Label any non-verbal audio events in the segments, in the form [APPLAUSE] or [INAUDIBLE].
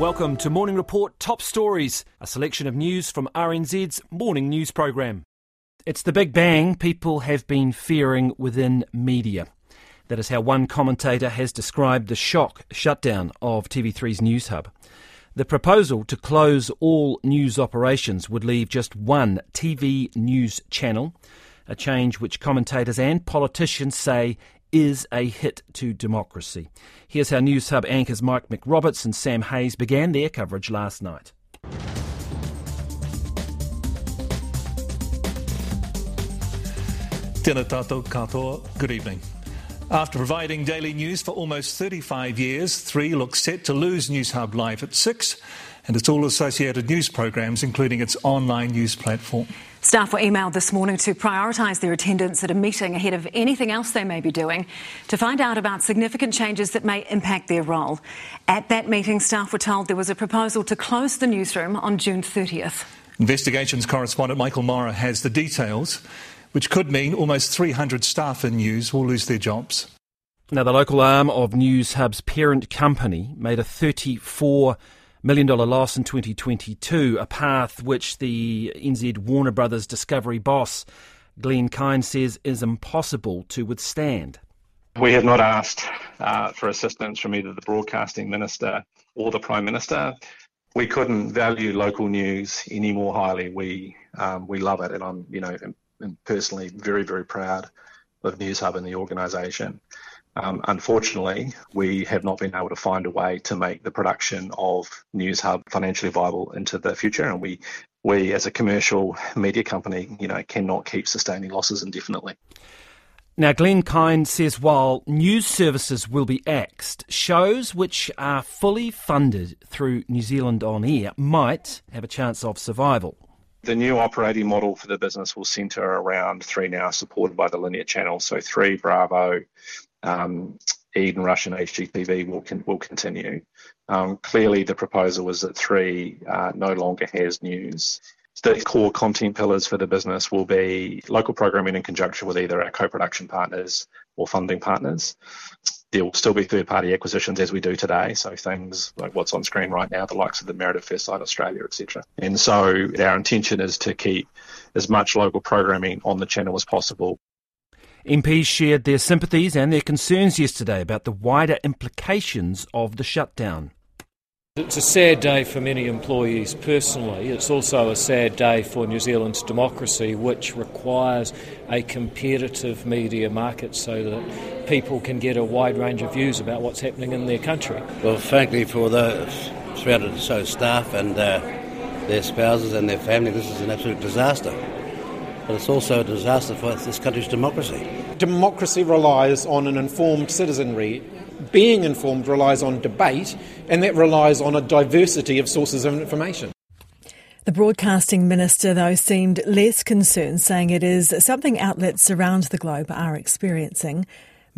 Welcome to Morning Report Top Stories, a selection of news from RNZ's morning news program. It's the big bang people have been fearing within media. That is how one commentator has described the shock shutdown of TV3's Newshub. The proposal to close all news operations would leave just one TV news channel, a change which commentators and politicians say is a hit to democracy. Here's how Newshub anchors Mike McRoberts and Sam Hayes began their coverage last night. Good evening. After providing daily news for almost 35 years, Three looks set to lose Newshub Live at 6 and its all associated news programs, including its online news platform. Staff were emailed this morning to prioritise their attendance at a meeting ahead of anything else they may be doing to find out about significant changes that may impact their role. At that meeting, staff were told there was a proposal to close the newsroom on June 30th. Investigations correspondent Michael Morrah has the details, which could mean almost 300 staff in news will lose their jobs. Now, the local arm of Newshub's parent company made a 34 million dollar loss in 2022, a path which the NZ Warner Brothers Discovery boss Glen Kyne says is impossible to withstand. We have not asked uh, for assistance from either the broadcasting minister or the prime minister. We couldn't value local news any more highly. We um, we love it, and I'm you know personally very very proud of Newshub and the organisation. Um, unfortunately, we have not been able to find a way to make the production of Newshub financially viable into the future, and we, we as a commercial media company, you know, cannot keep sustaining losses indefinitely. Now, Glen Kyne says while news services will be axed, shows which are fully funded through New Zealand On Air might have a chance of survival. The new operating model for the business will centre around ThreeNow, supported by the linear channels. So Three, Bravo, um, Eden Rush and HGTV will con- will continue. Um, clearly, the proposal is that Three uh, no longer has news. The core content pillars for the business will be local programming in conjunction with either our co-production partners or funding partners. There will still be third-party acquisitions as we do today, so things like what's on screen right now, the likes of the Married at First Sight Australia, etc. And so our intention is to keep as much local programming on the channel as possible MPs shared their sympathies and their concerns yesterday about the wider implications of the shutdown. It's a sad day for many employees personally. It's also a sad day for New Zealand's democracy, which requires a competitive media market so that people can get a wide range of views about what's happening in their country. Well, frankly, for the 300 or so staff and uh, their spouses and their family, this is an absolute disaster but it's also a disaster for this country's democracy. Democracy relies on an informed citizenry. Being informed relies on debate, and that relies on a diversity of sources of information. The broadcasting minister, though, seemed less concerned, saying it is something outlets around the globe are experiencing.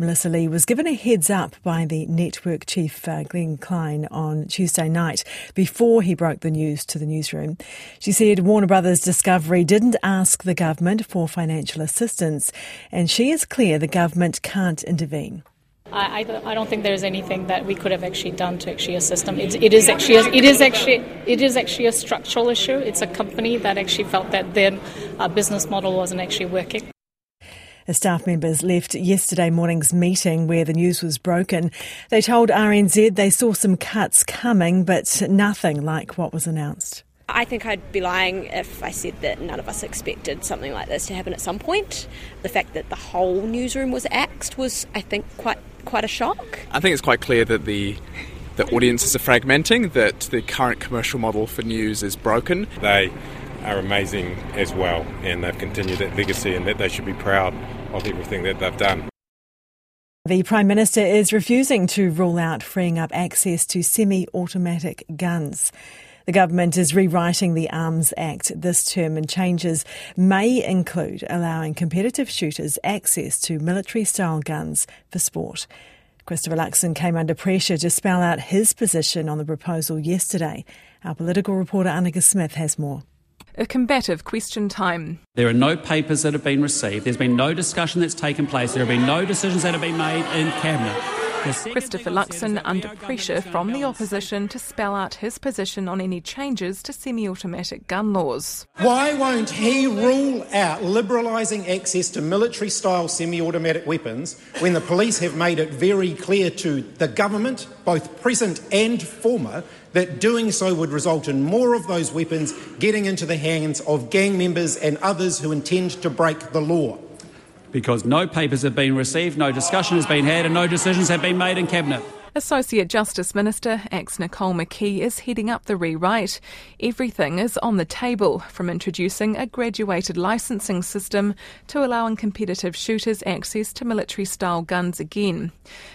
Melissa Lee was given a heads up by the network chief, uh, Glen Kyne, on Tuesday night before he broke the news to the newsroom. She said Warner Brothers Discovery didn't ask the government for financial assistance, and she is clear the government can't intervene. I, I, don't think there's anything that we could have actually done to actually assist them. It, it is actually a, it is actually it is actually a structural issue. It's a company that actually felt that their uh, business model wasn't actually working. As staff members left yesterday morning's meeting where the news was broken, they told RNZ they saw some cuts coming, but nothing like what was announced. I think I'd be lying if I said that none of us expected something like this to happen at some point. The fact that the whole newsroom was axed was, I think, quite quite a shock. I think it's quite clear that the the audiences are fragmenting, that the current commercial model for news is broken. They are amazing as well, and they've continued that legacy, and that they should be proud of everything that they've done. The Prime Minister is refusing to rule out freeing up access to semi automatic guns. The government is rewriting the Arms Act this term, and changes may include allowing competitive shooters access to military style guns for sport. Christopher Luxon came under pressure to spell out his position on the proposal yesterday. Our political reporter Anneke Smith has more a combative question time. There are no papers that have been received. There's been no discussion that's taken place. There have been no decisions that have been made in Cabinet. Christopher Luxon under pressure from the opposition to spell out his position on any changes to semi automatic gun laws. Why won't he rule out liberalising access to military style semi automatic weapons when the police have made it very clear to the government, both present and former, that doing so would result in more of those weapons getting into the hands of gang members and others who intend to break the law? Because no papers have been received, no discussion has been had, and no decisions have been made in Cabinet. Associate Justice Minister ex Nicole McKee is heading up the rewrite. Everything is on the table, from introducing a graduated licensing system to allowing competitive shooters access to military style guns again.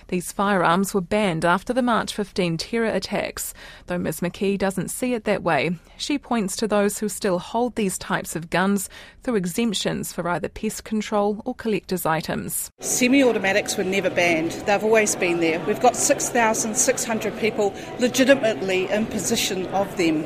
These firearms were banned after the March 15 terror attacks, though Ms McKee doesn't see it that way. She points to those who still hold these types of guns through exemptions for either pest control or collector's items. Semi automatics were never banned, they've always been there. We've got 6,600 people legitimately in possession of them.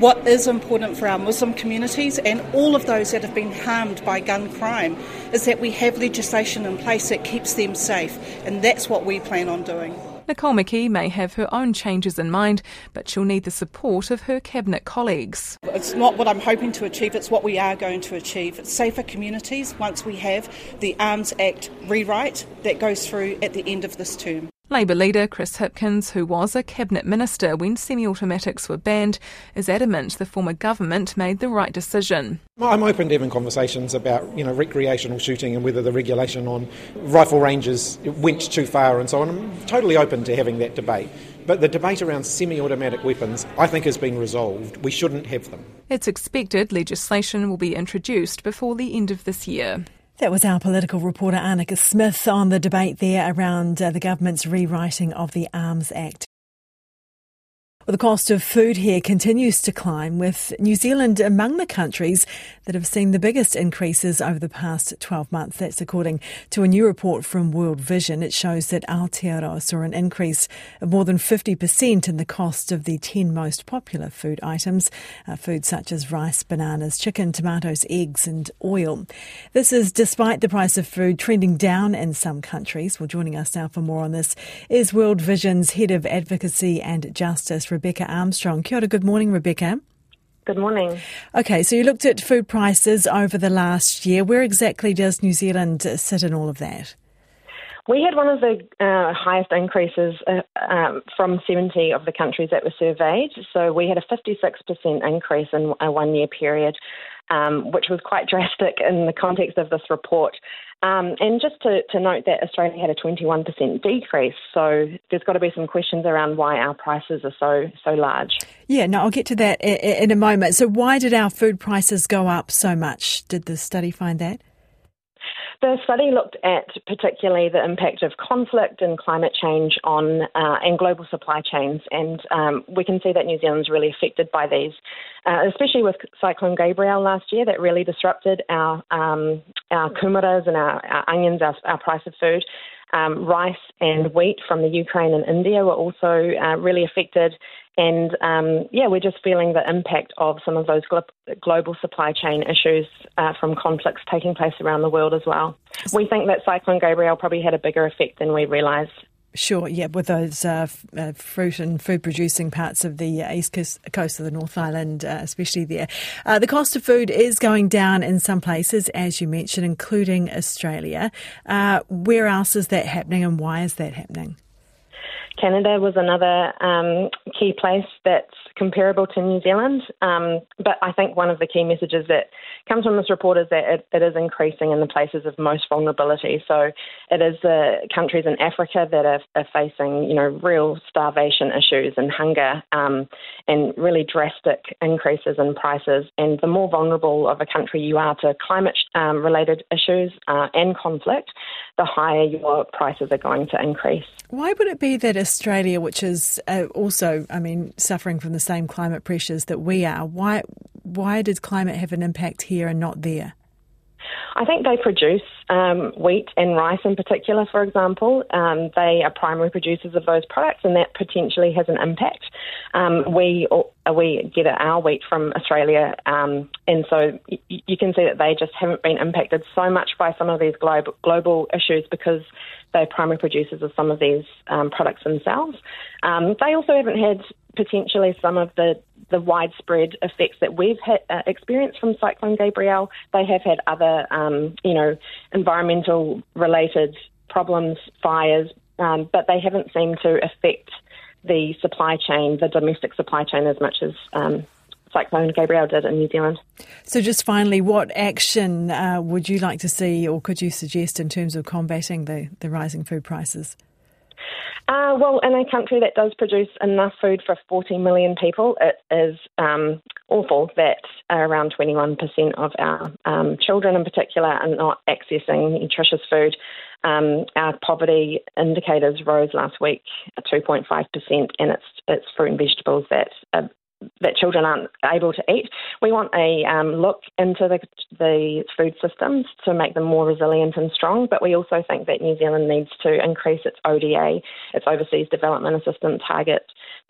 What is important for our Muslim communities and all of those that have been harmed by gun crime is that we have legislation in place that keeps them safe, and that's what we plan on doing. Nicole McKee may have her own changes in mind, but she'll need the support of her cabinet colleagues. It's not what I'm hoping to achieve, it's what we are going to achieve. It's safer communities once we have the Arms Act rewrite that goes through at the end of this term. Labour leader Chris Hipkins, who was a cabinet minister when semi automatics were banned, is adamant the former government made the right decision. I'm open to having conversations about you know recreational shooting and whether the regulation on rifle ranges went too far and so on. I'm totally open to having that debate. But the debate around semi automatic weapons, I think, has been resolved. We shouldn't have them. It's expected legislation will be introduced before the end of this year. That was our political reporter Anneke Smith on the debate there around uh, the government's rewriting of the Arms Act. Well, the cost of food here continues to climb, with New Zealand among the countries that have seen the biggest increases over the past 12 months. That's according to a new report from World Vision. It shows that Aotearoa saw an increase of more than 50% in the cost of the 10 most popular food items, uh, foods such as rice, bananas, chicken, tomatoes, eggs, and oil. This is despite the price of food trending down in some countries. Well, joining us now for more on this is World Vision's Head of Advocacy and Justice, Rebecca Armstrong. Kia ora, good morning, Rebecca. Good morning. Okay, so you looked at food prices over the last year. Where exactly does New Zealand sit in all of that? We had one of the uh, highest increases uh, um, from 70 of the countries that were surveyed. So we had a 56% increase in a one year period, um, which was quite [LAUGHS] drastic in the context of this report. Um, and just to, to, note that Australia had a 21% decrease, so there's got to be some questions around why our prices are so so large. Yeah, no, I'll get to that in a moment. So, why did our food prices go up so much? Did the study find that? The study looked at particularly the impact of conflict and climate change on uh, and global supply chains, and um, we can see that New Zealand's really affected by these, uh, especially with Cyclone Gabrielle last year. That really disrupted our um, our kumaras and our, our onions, our, our price of food. Um, rice and wheat from the Ukraine and India were also uh, really affected. And um, yeah, we're just feeling the impact of some of those glo- global supply chain issues uh, from conflicts taking place around the world as well. We think that Cyclone Gabrielle probably had a bigger effect than we realised. Sure, yeah, with those uh, f- uh, fruit and food producing parts of the uh, east coast, coast of the North Island, uh, especially there. Uh, the cost of food is going down in some places, as you mentioned, including Australia. Uh, where else is that happening and why is that happening? Canada was another um, key place that's comparable to New Zealand. Um, but I think one of the key messages that comes from this report is that it, it is increasing in the places of most vulnerability. So it is the countries in Africa that are, are facing, you know, real starvation issues and hunger um, and really drastic increases in prices. And the more vulnerable of a country you are to climate um, issues uh, and conflict, the higher your prices are going to increase. Why would it be that Australia, which is uh, also, I mean, suffering from the same climate pressures that we are, why why did climate have an impact here and not there? I think they produce um, wheat and rice in particular, for example. Um, they are primary producers of those products, and that potentially has an impact. Um, we we get our wheat from Australia, um, and so y- you can see that they just haven't been impacted so much by some of these global global issues because they're primary producers of some of these um, products themselves. Um, they also haven't had potentially some of the, the widespread effects that we've had, uh, experienced from Cyclone Gabrielle. They have had other, um, you know, environmental related problems, fires, um, but they haven't seemed to affect the supply chain, the domestic supply chain, as much as um, Cyclone Gabrielle did in New Zealand. So, just finally, what action uh, would you like to see, or could you suggest in terms of combating the, the rising food prices? Uh, well, in a country that does produce enough food for 40 million people, it is um, awful that around 21% of our um, children, in particular, are not accessing nutritious food. Um, our poverty indicators rose last week 2.5%, and it's it's fruit and vegetables that are that children aren't able to eat. We want a um, look into the, the food systems to make them more resilient and strong, but we also think that New Zealand needs to increase its ODA, its Overseas Development Assistance target,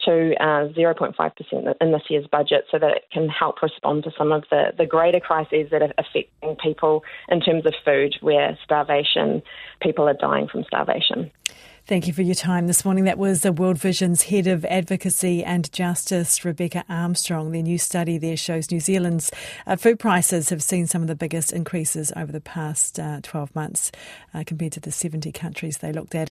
to uh, 0.5% in this year's budget so that it can help respond to some of the, the greater crises that are affecting people in terms of food, where starvation, people are dying from starvation. Thank you for your time this morning. That was the World Vision's Head of Advocacy and Justice, Rebecca Armstrong. Their new study there shows New Zealand's uh, food prices have seen some of the biggest increases over the past uh, 12 months uh, compared to the 70 countries they looked at.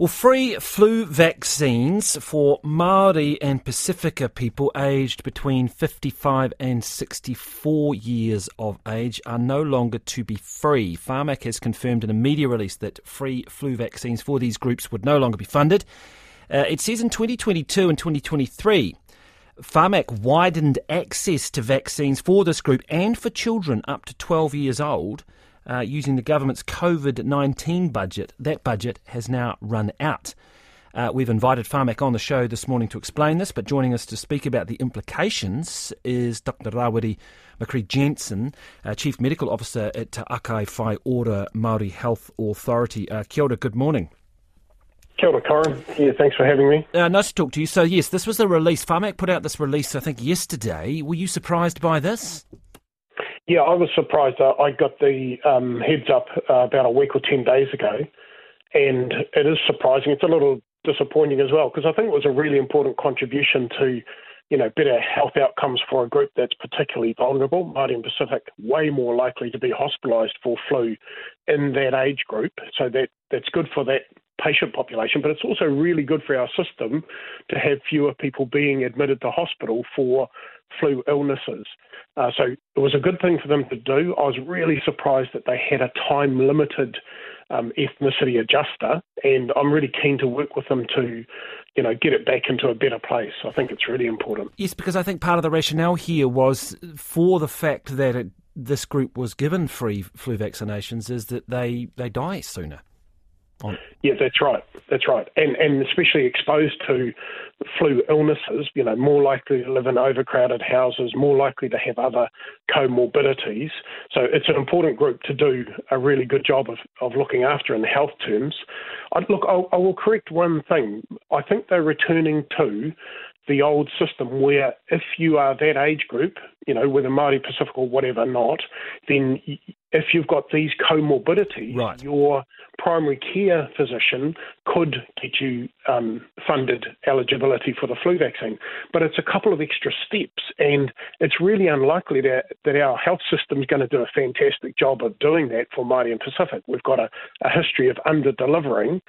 Well, free flu vaccines for Maori and Pacifica people aged between 55 and 64 years of age are no longer to be free. Pharmac has confirmed in a media release that free flu vaccines for these groups would no longer be funded. Uh, it says in 2022 and 2023, Pharmac widened access to vaccines for this group and for children up to 12 years old uh, using the government's COVID 19 budget. That budget has now run out. Uh, we've invited Pharmac on the show this morning to explain this, but joining us to speak about the implications is Dr. Rawiri McKree Jansen, uh, Chief Medical Officer at Te Aka Whai Ora Māori Health Authority. Uh, kia ora, good morning. Kia ora, Corin. Yeah, thanks for having me. Uh, nice to talk to you. So, yes, this was the release. Pharmac put out this release, I think, yesterday. Were you surprised by this? Yeah, I was surprised. I got the um, heads up uh, about a week or 10 days ago, and it is surprising. It's a little disappointing as well because I think it was a really important contribution to, you know, better health outcomes for a group that's particularly vulnerable. Māori and Pacific way more likely to be hospitalised for flu in that age group, so that that's good for that patient population, but it's also really good for our system to have fewer people being admitted to hospital for flu illnesses. Uh, so it was a good thing for them to do. I was really surprised that they had a time limited um, ethnicity adjuster, and I'm really keen to work with them to, you know, get it back into a better place. I think it's really important. Yes, because I think part of the rationale here was for the fact that it, this group was given free flu vaccinations is that they, they die sooner. On. Yeah, that's right. That's right. And and especially exposed to flu illnesses, you know, more likely to live in overcrowded houses, more likely to have other comorbidities. So it's an important group to do a really good job of, of looking after in health terms. I, look, I'll, I will correct one thing. I think they're returning to the old system where if you are that age group, you know, whether Māori Pacific or whatever not, then if you've got these comorbidities, right. your primary care physician could get you um, funded eligibility for the flu vaccine. But it's a couple of extra steps, and it's really unlikely that, that our health system is going to do a fantastic job of doing that for Māori and Pacific. We've got a, a history of under delivering.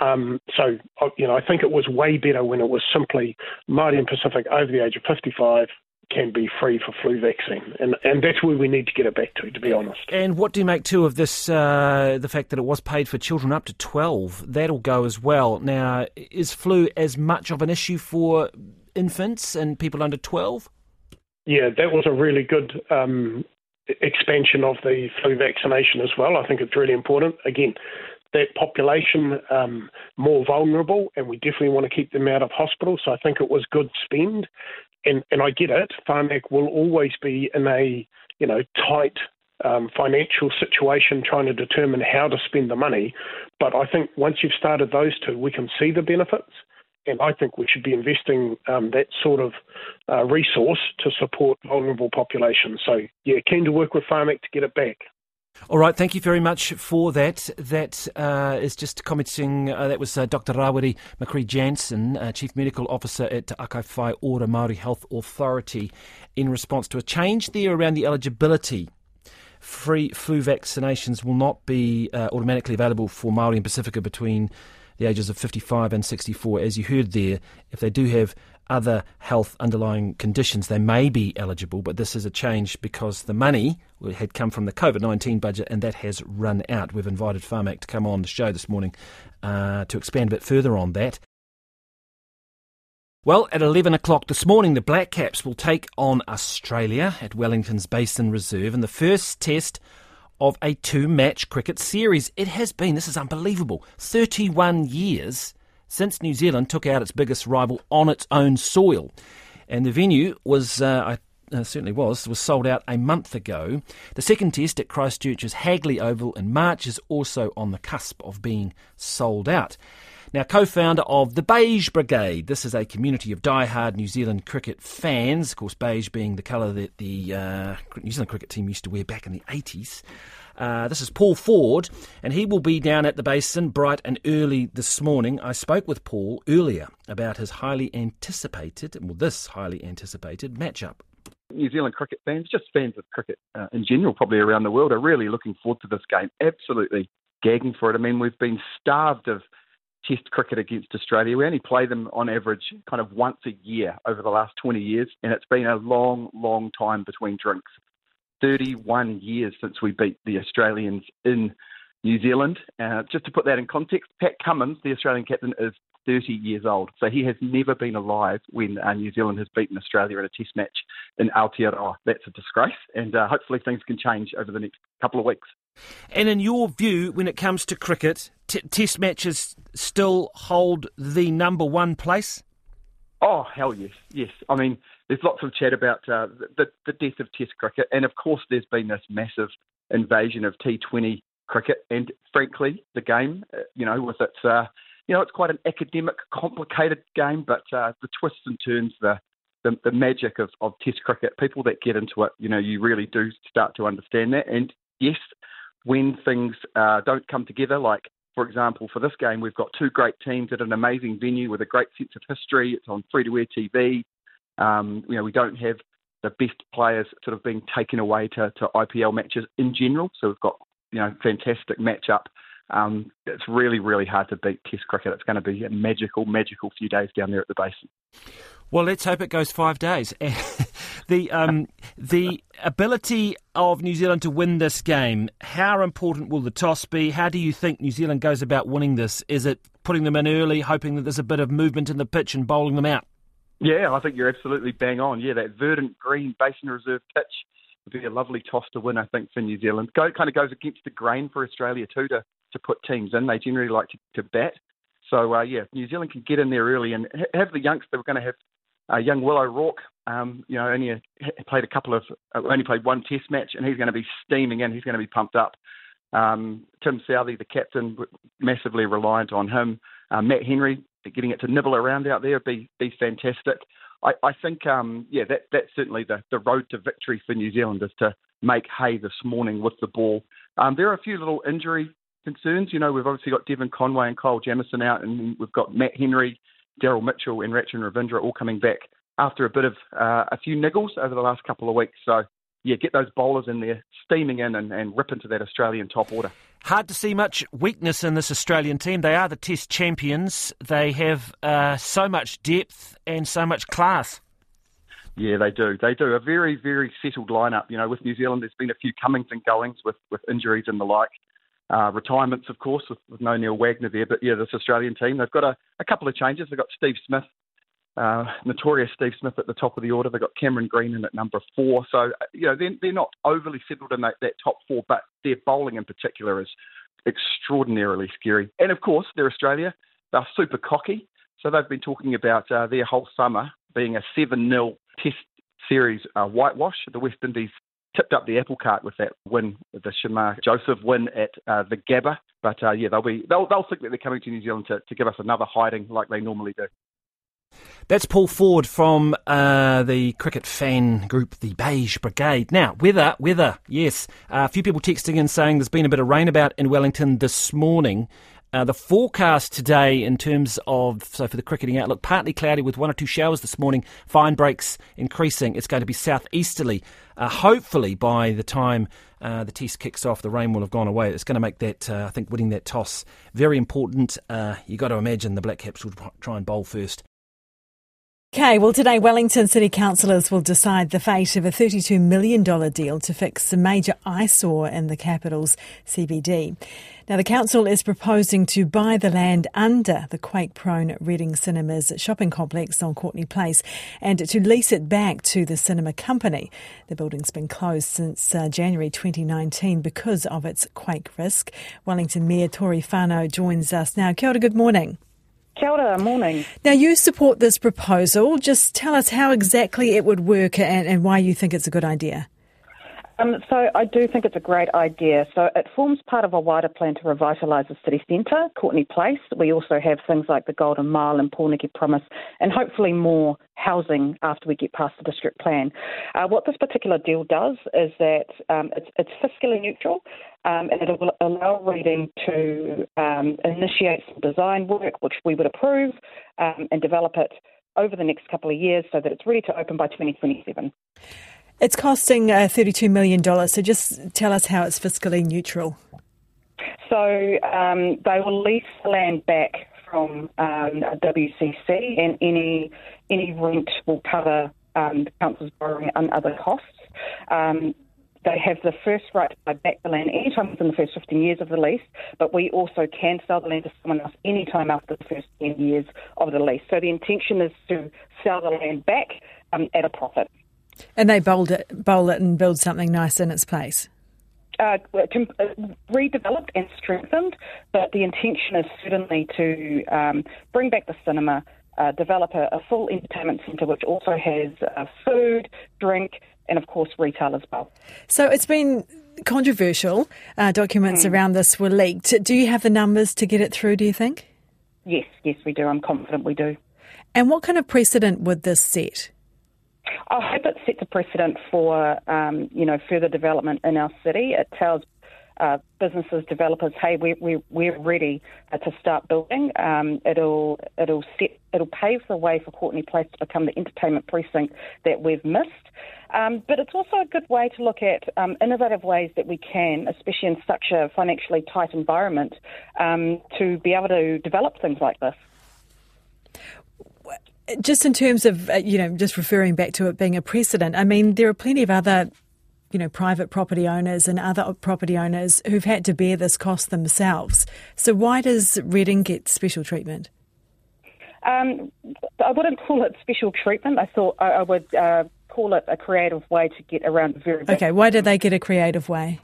Um, so, uh, you know, I think it was way better when it was simply Māori and Pacific over the age of 55 can be free for flu vaccine, and and that's where we need to get it back to, to be honest. And what do you make too of this? Uh, the fact that it was paid for children up to twelve, that'll go as well. Now, is flu as much of an issue for infants and people under twelve? Yeah, that was a really good um, expansion of the flu vaccination as well. I think it's really important. Again, that population um, more vulnerable, and we definitely want to keep them out of hospital. So I think it was good spend and and I get it. Pharmac will always be in a you know tight um, financial situation, trying to determine how to spend the money. But I think once you've started those two, we can see the benefits. And I think we should be investing um, that sort of uh, resource to support vulnerable populations. So, yeah, keen to work with Pharmac to get it back. All right, thank you very much for that. That uh, is just commenting. Uh, that was uh, Dr. Rawiri McKree Jansen, uh, Chief Medical Officer at Te Whai Ora Māori Health Authority, in response to a change there around the eligibility. Free flu vaccinations will not be uh, automatically available for Māori and Pacifica between the ages of 55 and 64. As you heard there, if they do have other health underlying conditions, they may be eligible, but this is a change because the money had come from the COVID 19 budget and that has run out. We've invited Pharmac to come on the show this morning uh, to expand a bit further on that. Well, at 11 o'clock this morning, the Black Caps will take on Australia at Wellington's Basin Reserve in the first test of a two match cricket series. It has been, this is unbelievable, 31 years since New Zealand took out its biggest rival on its own soil. And the venue was, uh, I uh, certainly was, was sold out a month ago. The second test at Christchurch's Hagley Oval in March is also on the cusp of being sold out. Now, co founder of the Beige Brigade. This is a community of die-hard New Zealand cricket fans. Of course, beige being the colour that the uh, New Zealand cricket team used to wear back in the 80s. Uh, this is Paul Ford, and he will be down at the basin bright and early this morning. I spoke with Paul earlier about his highly anticipated, well, this highly anticipated matchup. New Zealand cricket fans, just fans of cricket uh, in general, probably around the world, are really looking forward to this game. Absolutely gagging for it. I mean, we've been starved of Test cricket against Australia. We only play them on average kind of once a year over the last 20 years, and it's been a long, long time between drinks. 31 years since we beat the Australians in New Zealand. Uh, just to put that in context, Pat Cummins, the Australian captain, is 30 years old. So he has never been alive when uh, New Zealand has beaten Australia in a test match in Aotearoa. That's a disgrace, and uh, hopefully things can change over the next couple of weeks. And in your view, when it comes to cricket, t- test matches still hold the number one place? Oh, hell yes, yes. I mean, there's lots of chat about uh, the, the death of Test cricket, and of course, there's been this massive invasion of T20 cricket, and frankly, the game, uh, you know, with its, uh, you know, it's quite an academic, complicated game, but uh, the twists and turns, the the, the magic of, of Test cricket, people that get into it, you know, you really do start to understand that. And yes, when things uh, don't come together, like for example, for this game, we've got two great teams at an amazing venue with a great sense of history. It's on free to air TV. Um, you know, we don't have the best players sort of being taken away to, to IPL matches in general. So we've got, you know, fantastic matchup. Um, it's really, really hard to beat Test cricket. It's going to be a magical, magical few days down there at the basin. Well, let's hope it goes five days. [LAUGHS] the um, the ability of New Zealand to win this game. How important will the toss be? How do you think New Zealand goes about winning this? Is it putting them in early, hoping that there's a bit of movement in the pitch and bowling them out? Yeah, I think you're absolutely bang on. Yeah, that verdant green basin reserve pitch would be a lovely toss to win. I think for New Zealand, Go, kind of goes against the grain for Australia too to to put teams in. They generally like to, to bat. So uh, yeah, New Zealand can get in there early and have the youngster. We're going to have uh, young Will O'Rourke, um, you know, only a, played a couple of, uh, only played one Test match, and he's going to be steaming in. He's going to be pumped up. Um, Tim Southee, the captain, massively reliant on him. Uh, Matt Henry, getting it to nibble around out there, be be fantastic. I, I think, um, yeah, that that's certainly the, the road to victory for New Zealand is to make hay this morning with the ball. Um, there are a few little injury concerns. You know, we've obviously got Devon Conway and Kyle Jamieson out, and we've got Matt Henry Daryl Mitchell and Rachin Ravindra all coming back after a bit of uh, a few niggles over the last couple of weeks. So, yeah, get those bowlers in there, steaming in and, and rip into that Australian top order. Hard to see much weakness in this Australian team. They are the Test champions. They have uh, so much depth and so much class. Yeah, they do. They do. A very, very settled lineup. You know, with New Zealand, there's been a few comings and goings with, with injuries and the like uh, retirements, of course, with, with, no Neil Wagner there. But yeah, this Australian team, they've got a, a couple of changes. They've got Steve Smith, uh, notorious Steve Smith at the top of the order. They've got Cameron Green in at number four. So, uh, you know, they're, they're not overly settled in that, that top four, but their bowling in particular is extraordinarily scary. And of course, they're Australia. They're super cocky. So they've been talking about uh, their whole summer being a 7 0 test series uh, whitewash. The West Indies tipped up the apple cart with that win, the Shamar Joseph win at uh, the Gabba. But uh, yeah, they'll be they'll they'll think that they're coming to New Zealand to, to give us another hiding like they normally do. That's Paul Ford from uh, the cricket fan group, the Beige Brigade. Now, weather, weather, yes. Uh, a few people texting in saying there's been a bit of rain about in Wellington this morning. Uh, the forecast today, in terms of so for the cricketing outlook, partly cloudy with one or two showers this morning. Fine breaks increasing. It's going to be southeasterly. Uh, hopefully, by the time uh, the test kicks off, the rain will have gone away. It's going to make that, uh, I think, winning that toss very important. Uh, you got to imagine the Black Caps will try and bowl first. Okay, well, today Wellington City councillors will decide the fate of a $32 million deal to fix a major eyesore in the capital's CBD. Now, the council is proposing to buy the land under the quake prone Reading Cinemas shopping complex on Courtenay Place and to lease it back to the cinema company. The building's been closed since uh, January 2019 because of its quake risk. Wellington Mayor Tory Whanau joins us now. Kia ora, good morning. Kia ora, morning. Now, you support this proposal. Just tell us how exactly it would work and, and why you think it's a good idea. Um, so I do think it's a great idea. So it forms part of a wider plan to revitalise the city centre, Courtenay Place. We also have things like the Golden Mile and Pōneke Promise, and hopefully more housing after we get past the district plan. Uh, what this particular deal does is that um, it's, it's, fiscally neutral um, and it will allow Reading to um, initiate some design work, which we would approve, um, and develop it over the next couple of years so that it's ready to open by 2027. It's costing uh, $32 million, so just tell us how it's fiscally neutral. So um, they will lease the land back from um, WCC, and any any rent will cover um, the council's borrowing and other costs. Um, they have the first right to buy back the land anytime within the first 15 years of the lease, but we also can sell the land to someone else anytime after the first 10 years of the lease. So the intention is to sell the land back um, at a profit. And they bowl it, bowl it and build something nice in its place. Uh, uh, redeveloped and strengthened, but the intention is certainly to um, bring back the cinema, uh, develop a, a, full entertainment centre which also has uh, food, drink, and of course retail as well. So it's been controversial. Uh, documents mm. around this were leaked. Do you have the numbers to get it through, do you think? Yes, yes, we do. I'm confident we do. And what kind of precedent would this set? I hope it sets a precedent for um, you know further development in our city. It tells uh, businesses, developers, hey, we, we, we're ready uh, to start building. Um, it'll it'll set it'll pave the way for Courtenay Place to become the entertainment precinct that we've missed. Um, but it's also a good way to look at um, innovative ways that we can, especially in such a financially tight environment, um, to be able to develop things like this just in terms of, uh, you know, just referring back to it being a precedent, I mean, there are plenty of other, you know, private property owners and other property owners who've had to bear this cost themselves. So why does Reading get special treatment? Um, I wouldn't call it special treatment. I thought I, would uh, call it a creative way to get around the very. Okay, why did they get a creative way?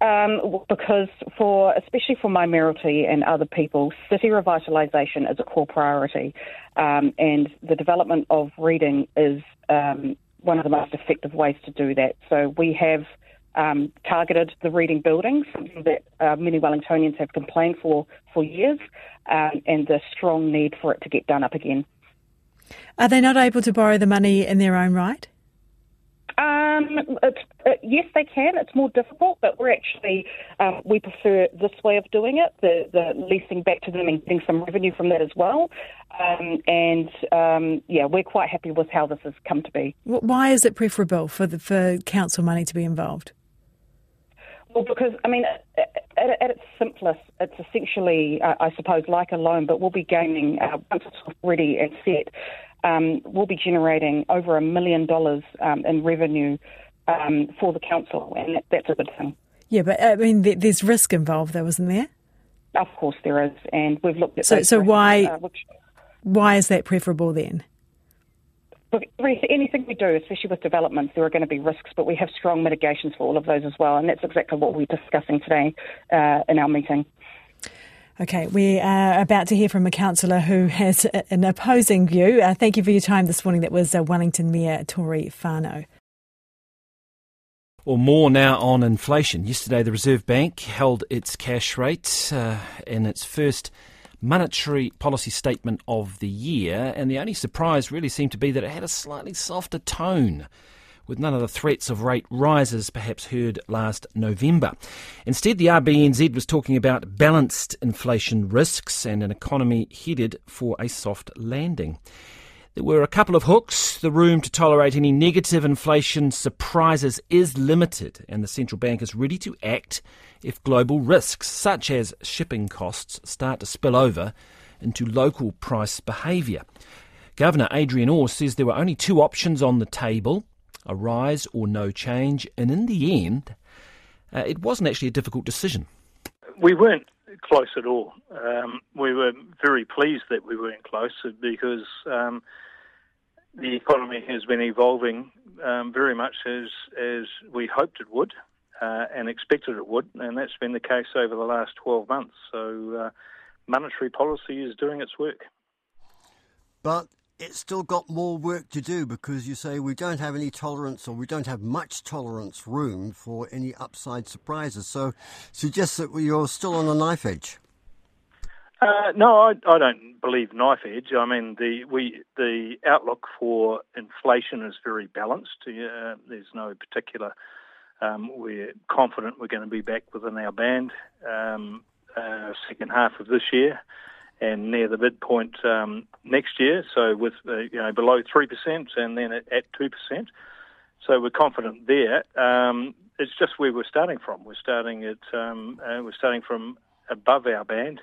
Um, because for especially for my Mayoralty and other people, city revitalisation is a core priority, um, and the development of reading is um, one of the most effective ways to do that. So we have um, targeted the reading buildings, that uh, many Wellingtonians have complained for for years, um, and the strong need for it to get done up again. Are they not able to borrow the money in their own right? Um, uh, yes, they can. It's more difficult, but we're actually um, we prefer this way of doing it, the, the leasing back to them and getting some revenue from that as well. Um, and um, yeah, we're quite happy with how this has come to be. Why is it preferable for the for council money to be involved? Well, because I mean, at, at its simplest, it's essentially, I suppose, like a loan, but we'll be gaining uh, once it's ready and set um, will be generating over a million dollars um, in revenue um, for the council, and that, that's a good thing. Yeah, but I mean, there's risk involved, though, isn't there? Of course, there is, and we've looked at. So, so risks, why uh, which, why is that preferable then? Look, anything we do, especially with developments, there are going to be risks, but we have strong mitigations for all of those as well, and that's exactly what we're discussing today uh, in our meeting. Okay, we are about to hear from a councillor who has an opposing view. Uh, thank you for your time this morning. That was uh, Wellington Mayor Tory Whanau. Well, more now on inflation. Yesterday, the Reserve Bank held its cash rate uh, in its first monetary policy statement of the year, and the only surprise really seemed to be that it had a slightly softer tone, with none of the threats of rate rises perhaps heard last November. Instead, the RBNZ was talking about balanced inflation risks and an economy headed for a soft landing. There were a couple of hooks. The room to tolerate any negative inflation surprises is limited, and the central bank is ready to act if global risks, such as shipping costs, start to spill over into local price behaviour. Governor Adrian Orr says there were only two options on the table a rise or no change, and in the end, uh, it wasn't actually a difficult decision. We weren't close at all. Um, we were very pleased that we weren't close because um, the economy has been evolving um, very much as as we hoped it would uh, and expected it would, and that's been the case over the last 12 months. So, uh, monetary policy is doing its work. But it's still got more work to do because you say we don't have any tolerance or we don't have much tolerance room for any upside surprises. So, suggests that you're still on a knife edge. Uh, no, I, I, don't believe knife edge. I mean, the we the outlook for inflation is very balanced. Uh, there's no particular. Um, we're confident we're going to be back within our band um, uh, second half of this year, and near the midpoint um, next year. So with uh, you know below three percent, and then at two percent. So we're confident there. Um, it's just where we're starting from. We're starting at um, uh, we're starting from above our band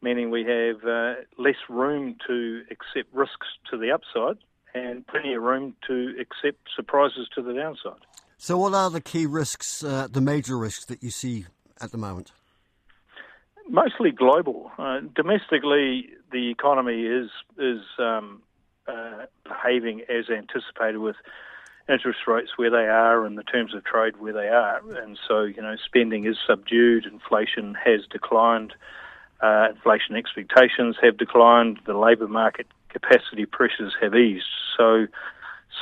meaning we have uh, less room to accept risks to the upside and plenty of room to accept surprises to the downside. So, what are the key risks, uh, the major risks that you see at the moment? Mostly global. Uh, domestically, the economy is is um, uh, behaving as anticipated with interest rates where they are and the terms of trade where they are, and so you know spending is subdued, inflation has declined. Uh, inflation expectations have declined. The labour market capacity pressures have eased. So,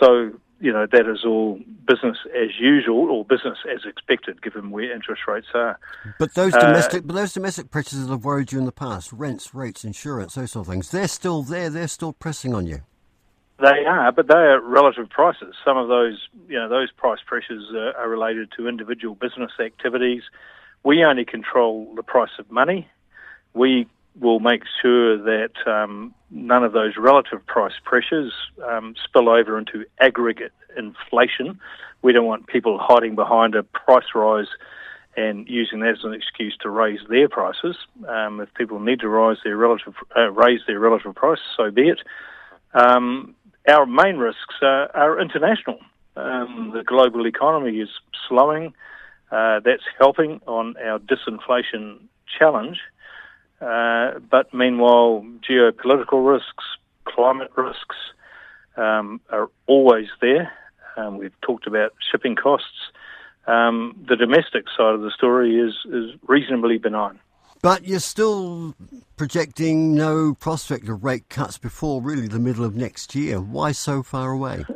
so you know that is all business as usual or business as expected, given where interest rates are. But those uh, domestic, uh, but those domestic pressures that have worried you in the past, rents, rates, insurance, those sort of things, they're still there. They're still pressing on you. They are, but they are relative prices. Some of those, you know, those price pressures are, are related to individual business activities. We only control the price of money we will make sure that um, none of those relative price pressures um, spill over into aggregate inflation. We don't want people hiding behind a price rise and using that as an excuse to raise their prices. Um, if people need to rise their relative uh, raise their relative price, so be it. Um, our main risks are, are international. Um, the global economy is slowing. Uh, that's helping on our disinflation challenge. Uh, but meanwhile, geopolitical risks, climate risks um, are always there. Um, we've talked about shipping costs. Um, the domestic side of the story is, is reasonably benign. But you're still projecting no prospect of rate cuts before really the middle of next year. Why so far away? [LAUGHS]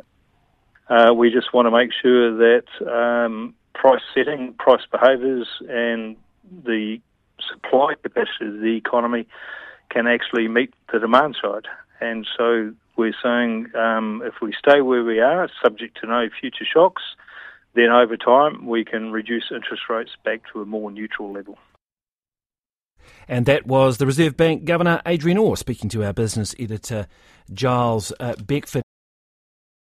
Uh, we just want to make sure that um, price setting, price behaviours, and the supply capacity of the economy can actually meet the demand side. And so we're saying um, if we stay where we are, subject to no future shocks, then over time we can reduce interest rates back to a more neutral level. And that was the Reserve Bank Governor Adrian Orr speaking to our business editor Gyles uh, Beckford.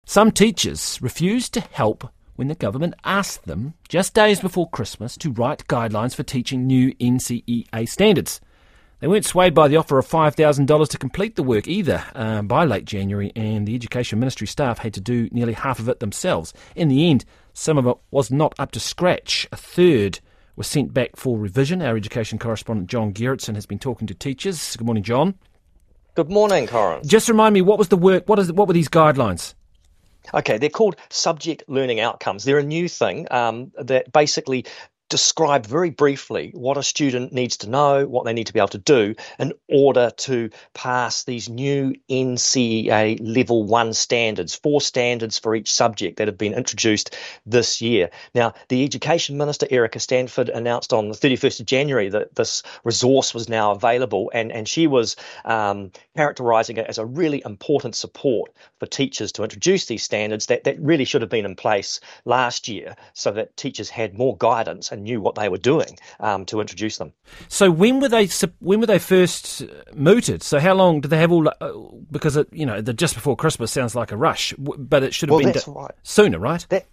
Some teachers refuse to help when the government asked them, just days before Christmas, to write guidelines for teaching new NCEA standards. They weren't swayed by the offer of $5,000 to complete the work either uh, by late January, and the Education Ministry staff had to do nearly half of it themselves. In the end, some of it was not up to scratch. A third was sent back for revision. Our education correspondent John Gerritsen has been talking to teachers. Good morning, John. Good morning, Corin. Just remind me, what was the work? What is? What were these guidelines? Okay, they're called subject learning outcomes. They're a new thing um, that basically describe very briefly what a student needs to know, what they need to be able to do in order to pass these new NCEA level one standards, four standards for each subject that have been introduced this year. Now, the Education Minister, Erica Stanford, announced on the 31st of January that this resource was now available, and, and she was um, characterising it as a really important support for teachers to introduce these standards that, that really should have been in place last year so that teachers had more guidance and knew what they were doing um, to introduce them. So when were they when were they first mooted? So how long did they have all? Uh, because it, you know, the just before Christmas sounds like a rush, but it should have well, been d- right. sooner, right? That,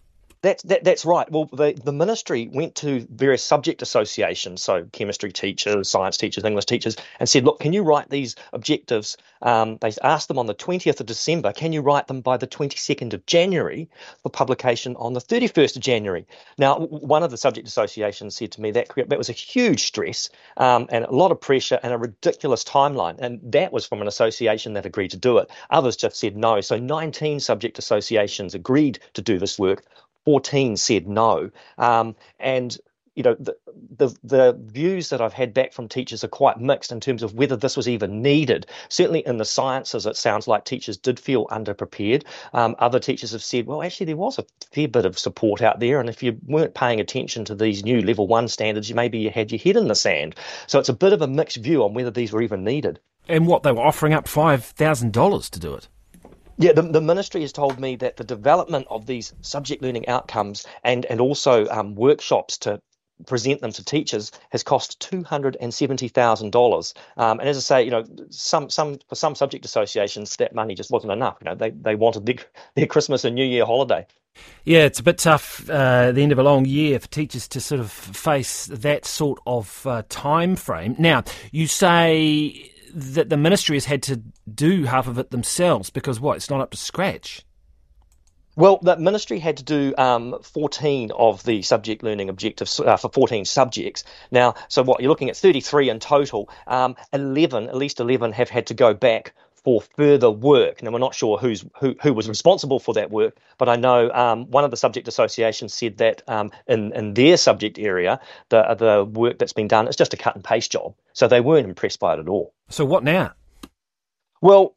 that, that, that's right. Well, the, the ministry went to various subject associations, so chemistry teachers, science teachers, English teachers, and said, look, can you write these objectives? Um, they asked them on the 20th of December, can you write them by the 22nd of January for publication on the 31st of January? Now, one of the subject associations said to me that that was a huge stress um, and a lot of pressure and a ridiculous timeline. And that was from an association that agreed to do it. Others just said no. So 19 subject associations agreed to do this work 14 said no. Um, and you know the, the, the views that I've had back from teachers are quite mixed in terms of whether this was even needed. Certainly in the sciences, it sounds like teachers did feel underprepared. Um, other teachers have said, well, actually there was a fair bit of support out there, and if you weren't paying attention to these new level one standards, you maybe you had your head in the sand. So it's a bit of a mixed view on whether these were even needed. And what they were offering up five thousand dollars to do it. Yeah, the, the ministry has told me that the development of these subject learning outcomes and, and also um, workshops to present them to teachers has cost two hundred and seventy thousand um, dollars. And as I say, you know, some some for some subject associations that money just wasn't enough. You know, they they wanted their, their Christmas and New Year holiday. Yeah, it's a bit tough uh, the end of a long year for teachers to sort of face that sort of uh, time frame. Now, you say that the ministry has had to do half of it themselves because what? It's not up to scratch. Well, the ministry had to do um, 14 of the subject learning objectives uh, for 14 subjects. Now, so what you're looking at 33 in total. Um, 11, at least 11, have had to go back for further work. Now, we're not sure who's who, who was responsible for that work, but I know um, one of the subject associations said that um, in in their subject area, the the work that's been done is just a cut and paste job. So they weren't impressed by it at all. So what now? Well,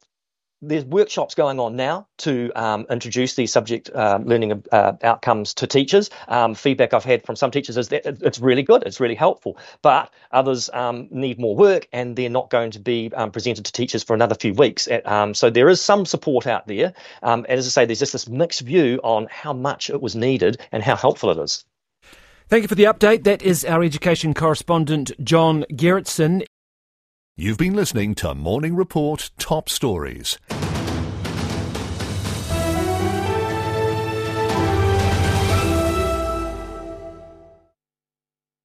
there's workshops going on now to um, introduce these subject uh, learning uh, outcomes to teachers. Um, feedback I've had from some teachers is that it's really good, it's really helpful, but others um, need more work and they're not going to be um, presented to teachers for another few weeks. Um, so there is some support out there. Um, and as I say, there's just this mixed view on how much it was needed and how helpful it is. Thank you for the update. That is our education correspondent, John Gerritsen. You've been listening to Morning Report Top Stories.